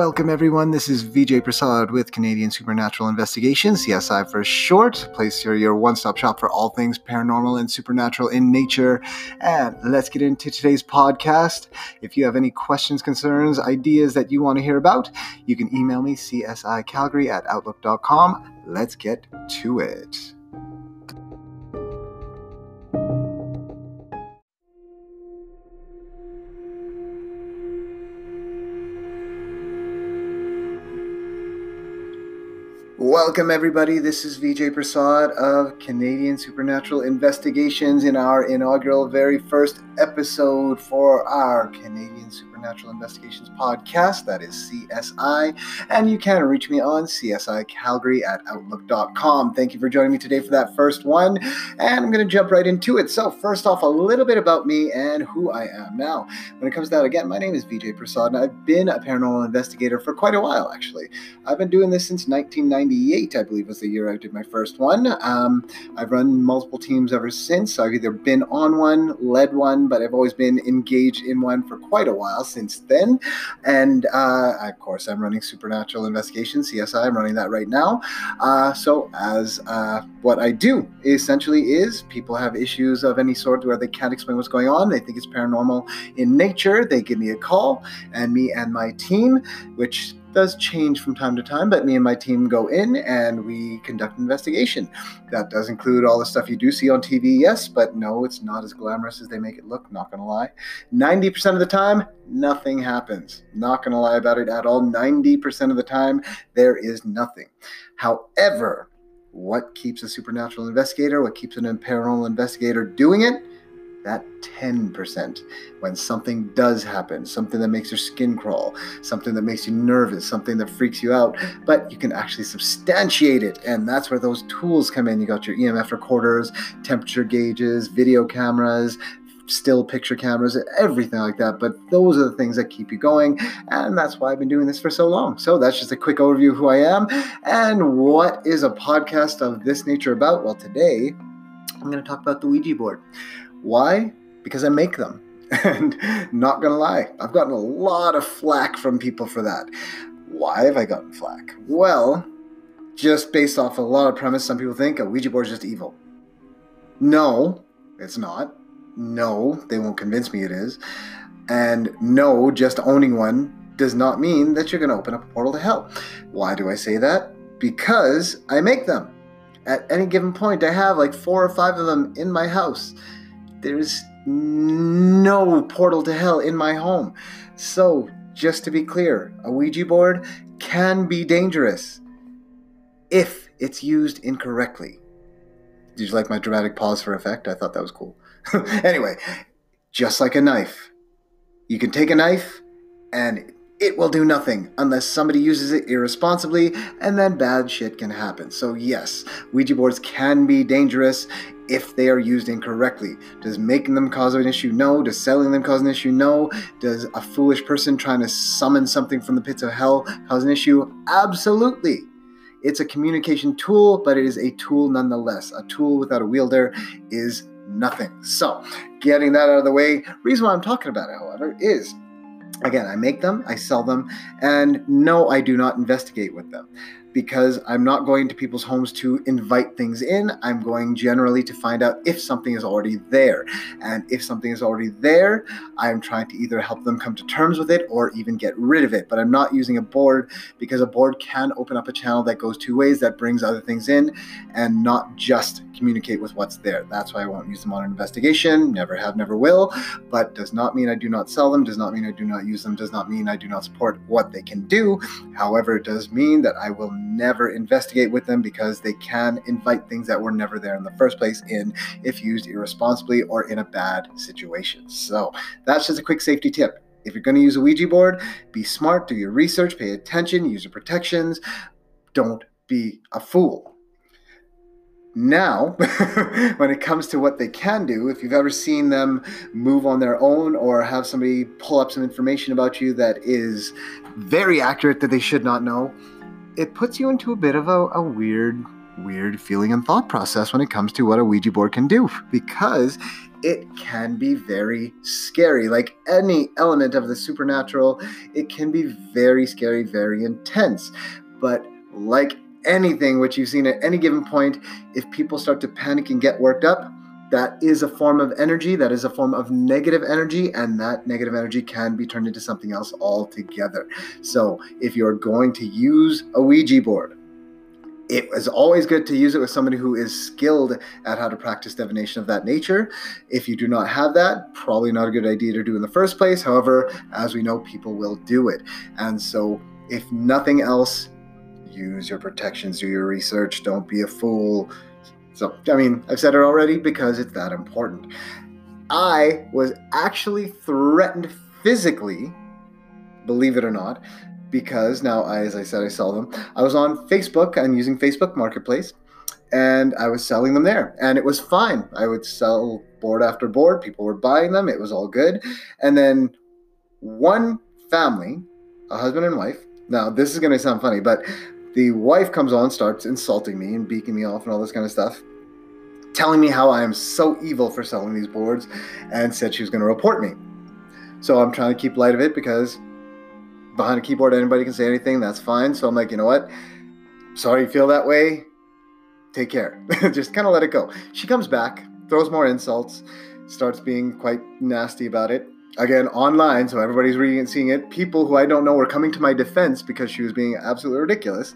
Welcome, everyone. This is Vijay Prasad with Canadian Supernatural Investigations, CSI for short. Place here your one stop shop for all things paranormal and supernatural in nature. And let's get into today's podcast. If you have any questions, concerns, ideas that you want to hear about, you can email me csicalgary at outlook.com. Let's get to it. Welcome, everybody. This is Vijay Prasad of Canadian Supernatural Investigations in our inaugural, very first episode for our Canadian Supernatural Investigations podcast. That is CSI. And you can reach me on CSI Calgary at outlook.com. Thank you for joining me today for that first one. And I'm going to jump right into it. So, first off, a little bit about me and who I am. Now, when it comes to that, again, my name is Vijay Prasad, and I've been a paranormal investigator for quite a while, actually. I've been doing this since 1998, I believe, was the year I did my first one. Um, I've run multiple teams ever since. I've either been on one, led one, but I've always been engaged in one for quite a while since then. And uh, of course, I'm running Supernatural Investigations, CSI. I'm running that right now. Uh, so, as uh, what I do essentially is people have issues of any sort where they can't explain what's going on, they think it's paranormal in nature, they give me a call, and me and my team, which does change from time to time, but me and my team go in and we conduct investigation. That does include all the stuff you do see on TV, yes, but no, it's not as glamorous as they make it look, not gonna lie. 90% of the time, nothing happens. Not gonna lie about it at all. 90% of the time, there is nothing. However, what keeps a supernatural investigator, what keeps an paranormal investigator doing it? That 10% when something does happen, something that makes your skin crawl, something that makes you nervous, something that freaks you out, but you can actually substantiate it. And that's where those tools come in. You got your EMF recorders, temperature gauges, video cameras, still picture cameras, everything like that. But those are the things that keep you going. And that's why I've been doing this for so long. So that's just a quick overview of who I am and what is a podcast of this nature about. Well, today I'm going to talk about the Ouija board. Why? Because I make them. And not gonna lie, I've gotten a lot of flack from people for that. Why have I gotten flack? Well, just based off a lot of premise, some people think a Ouija board is just evil. No, it's not. No, they won't convince me it is. And no, just owning one does not mean that you're going to open up a portal to hell. Why do I say that? Because I make them. At any given point, I have like four or five of them in my house. There's no portal to hell in my home. So, just to be clear, a Ouija board can be dangerous if it's used incorrectly. Did you like my dramatic pause for effect? I thought that was cool. anyway, just like a knife, you can take a knife and it will do nothing unless somebody uses it irresponsibly, and then bad shit can happen. So, yes, Ouija boards can be dangerous if they are used incorrectly. Does making them cause an issue? No. Does selling them cause an issue? No. Does a foolish person trying to summon something from the pits of hell cause an issue? Absolutely. It's a communication tool, but it is a tool nonetheless. A tool without a wielder is nothing. So, getting that out of the way, reason why I'm talking about it, however, is again, I make them, I sell them, and no, I do not investigate with them because I'm not going to people's homes to invite things in. I'm going generally to find out if something is already there. And if something is already there, I'm trying to either help them come to terms with it or even get rid of it. But I'm not using a board because a board can open up a channel that goes two ways, that brings other things in and not just communicate with what's there. That's why I won't use them on an investigation, never have, never will. But does not mean I do not sell them, does not mean I do not use them, does not mean I do not support what they can do. However, it does mean that I will never investigate with them because they can invite things that were never there in the first place in if used irresponsibly or in a bad situation. So that's just a quick safety tip. If you're going to use a Ouija board, be smart, do your research, pay attention, use your protections. Don't be a fool. Now, when it comes to what they can do, if you've ever seen them move on their own or have somebody pull up some information about you that is very accurate that they should not know, it puts you into a bit of a, a weird weird feeling and thought process when it comes to what a Ouija board can do because it can be very scary. Like any element of the supernatural, it can be very scary, very intense. But like anything which you've seen at any given point, if people start to panic and get worked up, that is a form of energy, that is a form of negative energy, and that negative energy can be turned into something else altogether. So, if you're going to use a Ouija board, it is always good to use it with somebody who is skilled at how to practice divination of that nature. If you do not have that, probably not a good idea to do in the first place. However, as we know, people will do it. And so, if nothing else, use your protections, do your research, don't be a fool. So, I mean, I've said it already because it's that important. I was actually threatened physically, believe it or not, because now, I, as I said, I sell them. I was on Facebook and using Facebook Marketplace, and I was selling them there, and it was fine. I would sell board after board. People were buying them. It was all good. And then one family, a husband and wife. Now, this is going to sound funny, but the wife comes on, starts insulting me and beaking me off and all this kind of stuff, telling me how I am so evil for selling these boards, and said she was going to report me. So I'm trying to keep light of it because behind a keyboard anybody can say anything that's fine. So i'm like you know what? Sorry you feel that way. Take care. Just kind of let it go. She comes back throws more insults starts being quite nasty about it again online so everybody's reading and seeing it people who i don't know were coming to my defense because she was being absolutely ridiculous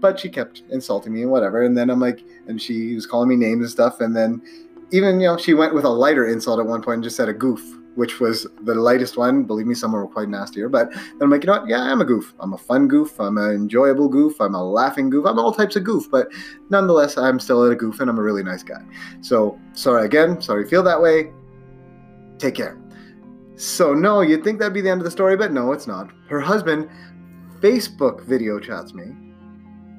but she kept insulting me and whatever and then i'm like and she was calling me names and stuff and then even you know she went with a lighter insult at one point and just said a goof which was the lightest one. Believe me, some were quite nastier. But then I'm like, you know what? Yeah, I'm a goof. I'm a fun goof. I'm an enjoyable goof. I'm a laughing goof. I'm all types of goof. But nonetheless, I'm still a goof and I'm a really nice guy. So sorry again. Sorry you feel that way. Take care. So no, you'd think that'd be the end of the story, but no, it's not. Her husband Facebook video chats me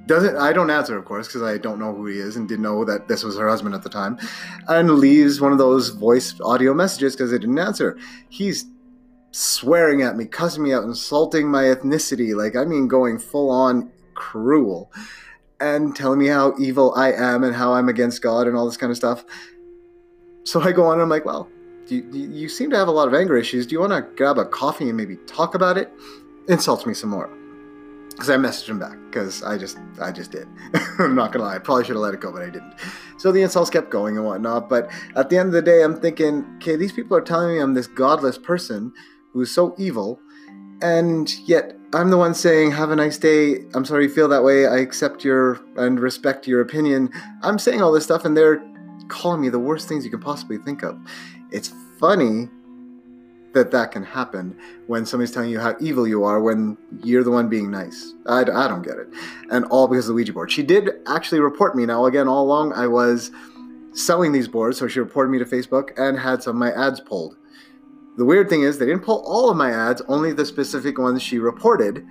doesn't I don't answer, of course, because I don't know who he is and didn't know that this was her husband at the time, and leaves one of those voice audio messages because I didn't answer. He's swearing at me, cussing me out, insulting my ethnicity, like I mean, going full on cruel, and telling me how evil I am and how I'm against God and all this kind of stuff. So I go on and I'm like, well, you, you seem to have a lot of anger issues. Do you want to grab a coffee and maybe talk about it? Insults me some more because I messaged him back because I just I just did. I'm not gonna lie, I probably should have let it go, but I didn't. So the insults kept going and whatnot. But at the end of the day, I'm thinking, okay, these people are telling me I'm this godless person who's so evil, and yet I'm the one saying, "Have a nice day." I'm sorry you feel that way. I accept your and respect your opinion. I'm saying all this stuff, and they're calling me the worst things you can possibly think of. It's funny that that can happen when somebody's telling you how evil you are when you're the one being nice. I, I don't get it. And all because of the Ouija board. She did actually report me. Now, again, all along I was selling these boards, so she reported me to Facebook and had some of my ads pulled. The weird thing is, they didn't pull all of my ads, only the specific ones she reported.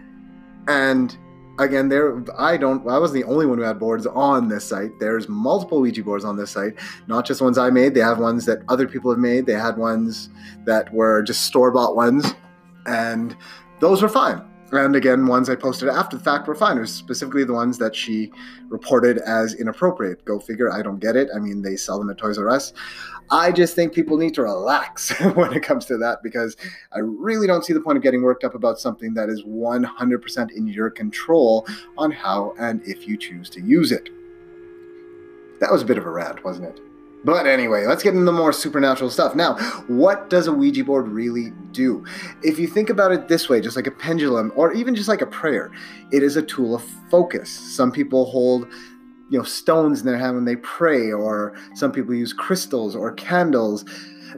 And again there i don't i wasn't the only one who had boards on this site. There's multiple ouija boards on this site not just ones i made. They have ones that other people have made. They had ones that were just store-bought ones and those were fine and again ones i posted after the fact were fine specifically the ones that she reported as inappropriate go figure i don't get it i mean they sell them at toys r us I just think people need to relax when it comes to that because I really don't see the point of getting worked up about something that is 100% in your control on how and if you choose to use it. That was a bit of a rant, wasn't it? But anyway, let's get into the more supernatural stuff. Now, what does a Ouija board really do? If you think about it this way, just like a pendulum or even just like a prayer, it is a tool of focus. Some people hold you know stones in their hand when they pray or some people use crystals or candles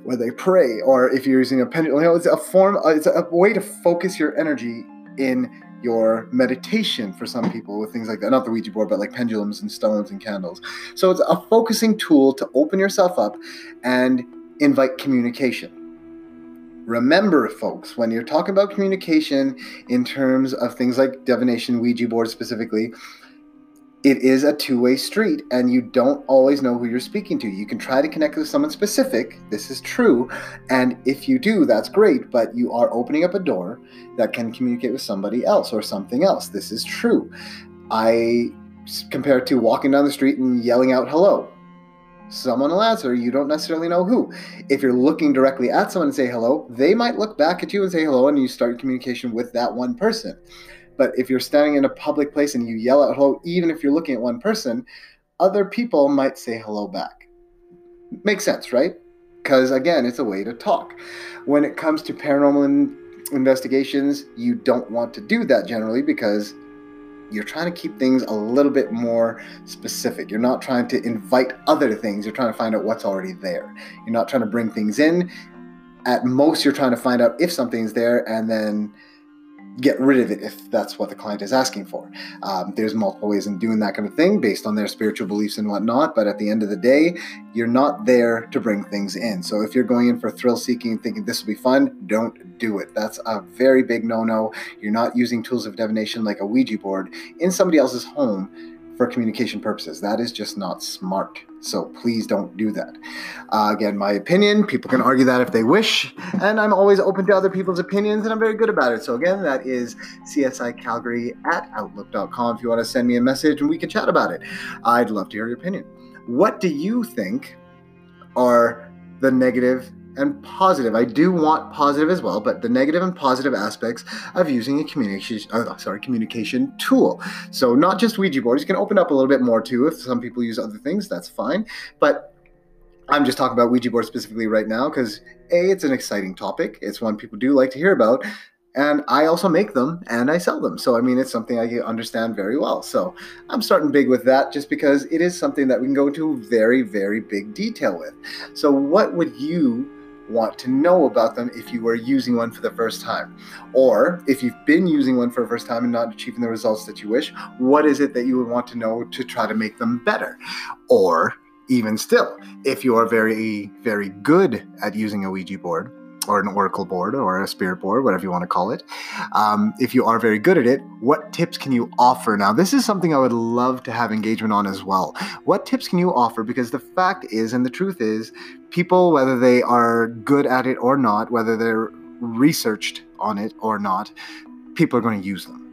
when they pray or if you're using a pendulum you know it's a form it's a way to focus your energy in your meditation for some people with things like that. Not the ouija board but like pendulums and stones and candles. So it's a focusing tool to open yourself up and invite communication. Remember, folks, when you're talking about communication in terms of things like divination, Ouija board specifically, it is a two-way street and you don't always know who you're speaking to you can try to connect with someone specific this is true and if you do that's great but you are opening up a door that can communicate with somebody else or something else this is true i compared to walking down the street and yelling out hello. Someone will answer, you don't necessarily know who. If you're looking directly at someone and say hello, they might look back at you and say hello, and you start communication with that one person. But if you're standing in a public place and you yell out hello, even if you're looking at one person, other people might say hello back. Makes sense, right? Because again, it's a way to talk. When it comes to paranormal in- investigations, you don't want to do that generally because you're trying to keep things a little bit more specific. You're not trying to invite other things, you're trying to find out what's already there. You're not trying to bring things in. At most, you're trying to find out if something's there and then get rid of it if that's what the client is asking for. Um, there's multiple ways in doing that kind of thing based on their spiritual beliefs and whatnot, but at the end of the day, you're not there to bring things in. So if you're going in for thrill seeking, and thinking this will be fun, don't do it. That's a very big no no. You're not using tools of divination like a Ouija board in somebody else's home for communication purposes. That is just not smart. So please don't do that. Uh, again, my opinion, people can argue that if they wish, and I'm always open to other people's opinions, and I'm very good about it. So again, that is CSI Calgary at outlook.com if you want to send me a message and we can chat about it. I'd love to hear your opinion. What do you think are the negative and positive. I do want positive as well, but the negative and positive aspects of using a communication, oh, sorry, communication tool. So not just Ouija boards. You can open up a little bit more too. If some people use other things, that's fine. But I'm just talking about Ouija boards specifically right now because a it's an exciting topic. It's one people do like to hear about. And I also make them and I sell them. So, I mean, it's something I understand very well. So, I'm starting big with that just because it is something that we can go into very, very big detail with. So, what would you want to know about them if you were using one for the first time. Or if you've been using one for the first time and not achieving the results that you wish, what is it that you would want to know to try to make them better? Or even still, if you are very, very good at using a Ouija board, or an oracle board or a spirit board, whatever you want to call it. Um, if you are very good at it, what tips can you offer? Now, this is something I would love to have engagement on as well. What tips can you offer? Because the fact is, and the truth is, people, whether they are good at it or not, whether they're researched on it or not, people are going to use them.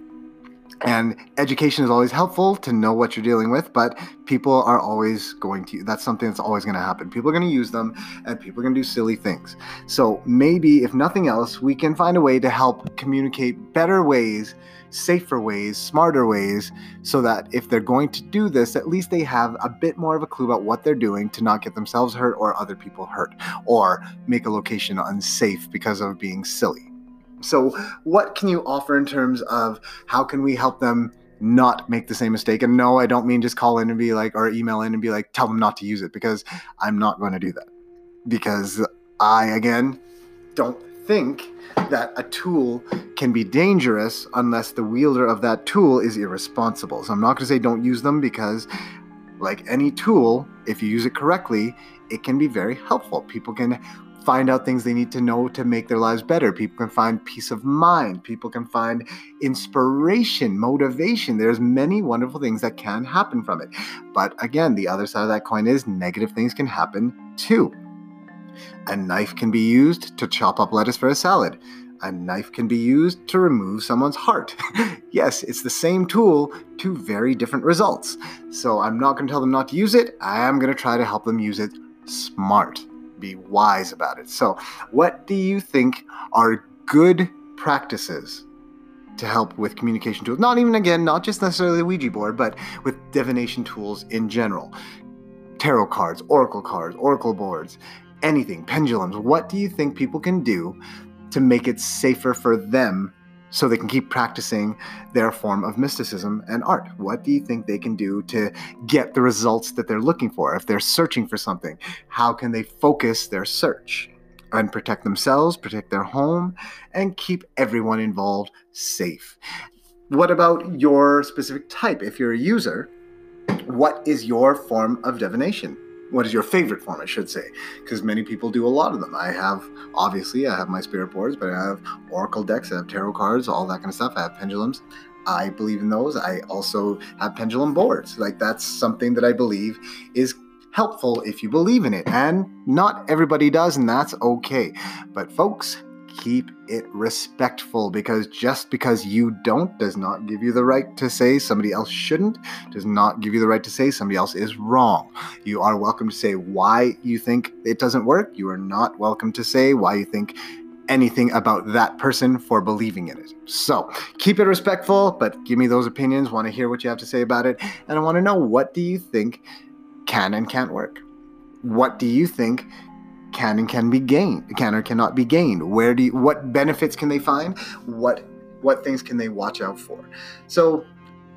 And education is always helpful to know what you're dealing with, but people are always going to, that's something that's always going to happen. People are going to use them and people are going to do silly things. So maybe, if nothing else, we can find a way to help communicate better ways, safer ways, smarter ways, so that if they're going to do this, at least they have a bit more of a clue about what they're doing to not get themselves hurt or other people hurt, or make a location unsafe because of being silly. So, what can you offer in terms of how can we help them not make the same mistake? And no, I don't mean just call in and be like, or email in and be like, tell them not to use it because I'm not going to do that. Because I, again, don't think that a tool can be dangerous unless the wielder of that tool is irresponsible. So, I'm not going to say don't use them because, like any tool, if you use it correctly, it can be very helpful. People can find out things they need to know to make their lives better. People can find peace of mind. People can find inspiration, motivation. There's many wonderful things that can happen from it. But again, the other side of that coin is negative things can happen too. A knife can be used to chop up lettuce for a salad. A knife can be used to remove someone's heart. yes, it's the same tool, two very different results. So I'm not going to tell them not to use it. I am going to try to help them use it smart be wise about it. So, what do you think are good practices to help with communication tools? Not even, again, not just necessarily the Ouija board, but with divination tools in general. Tarot cards, oracle cards, oracle boards, anything, pendulums. What do you think people can do to make it safer for them so they can keep practicing their form of mysticism and art. What do you think they can do to get the results that they're looking for? If they're searching for something, how can they focus their search and protect themselves, protect their home, and keep everyone involved safe? What about your specific type? If you're a user, what is your form of divination? What is your favorite form, I should say, because many people do a lot of them. I have, obviously, I have my spirit boards, but I have oracle decks, I have tarot cards, all that kind of stuff. I have pendulums. I believe in those. I also have pendulum boards. Like that's something that I believe is helpful if you believe in it. And not everybody does, and that's okay. But folks, keep it respectful because just because you don't does not give you the right to say somebody else shouldn't, does not give you the right to say somebody else is wrong. You are welcome to say why you think it doesn't work. You are not welcome to say why you think anything about that person for believing in it. So keep it respectful, but give me those opinions. Want to hear what you have to say about it. And I want to know what do you think can and can't work? What do you think can and can be gained, can or cannot be gained? Where do you, what benefits can they find? What what things can they watch out for? So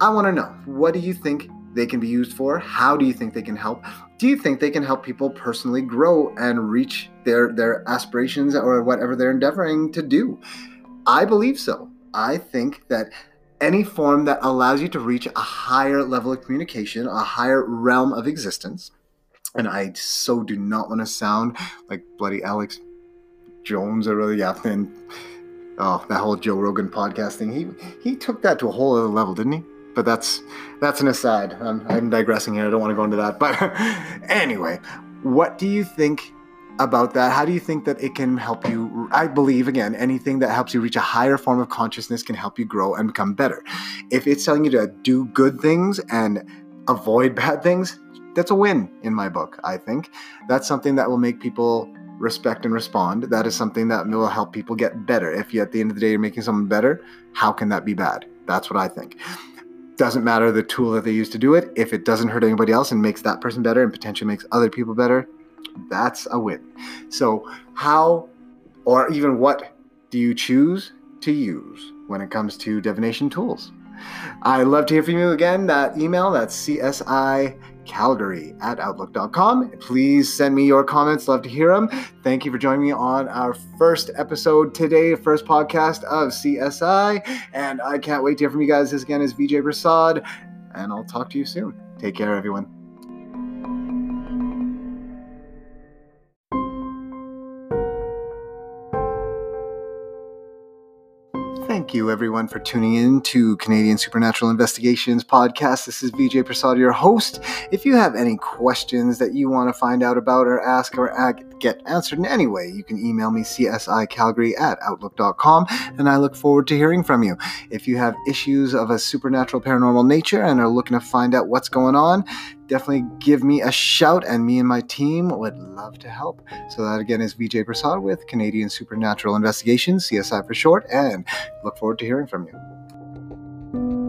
I want to know what do you think they can be used for? How do you think they can help? Do you think they can help people personally grow and reach their their aspirations or whatever they're endeavoring to do? I believe so. I think that any form that allows you to reach a higher level of communication, a higher realm of existence, and I so do not want to sound like bloody Alex Jones or really yeah, and oh that whole Joe Rogan podcast thing. He he took that to a whole other level, didn't he? But that's that's an aside. I'm, I'm digressing here. I don't want to go into that. But anyway, what do you think about that? How do you think that it can help you? I believe, again, anything that helps you reach a higher form of consciousness can help you grow and become better. If it's telling you to do good things and avoid bad things, that's a win in my book, I think. That's something that will make people respect and respond. That is something that will help people get better. If you at the end of the day you're making someone better, how can that be bad? That's what I think. Doesn't matter the tool that they use to do it. If it doesn't hurt anybody else and makes that person better and potentially makes other people better, that's a win. So, how or even what do you choose to use when it comes to divination tools? I'd love to hear from you again. That email, that's CSI calgary at outlook.com. Please send me your comments. Love to hear them. Thank you for joining me on our first episode today, first podcast of CSI. And I can't wait to hear from you guys. This again is VJ Prasad, and I'll talk to you soon. Take care, everyone. You, everyone, for tuning in to Canadian Supernatural Investigations podcast. This is VJ Prasad, your host. If you have any questions that you want to find out about or ask or get answered in any way, you can email me csicalgary at outlook.com, and I look forward to hearing from you. If you have issues of a supernatural paranormal nature and are looking to find out what's going on, definitely give me a shout, and me and my team would love to help. So, that again is VJ Prasad with Canadian Supernatural Investigations, CSI for short, and look forward to hearing from you.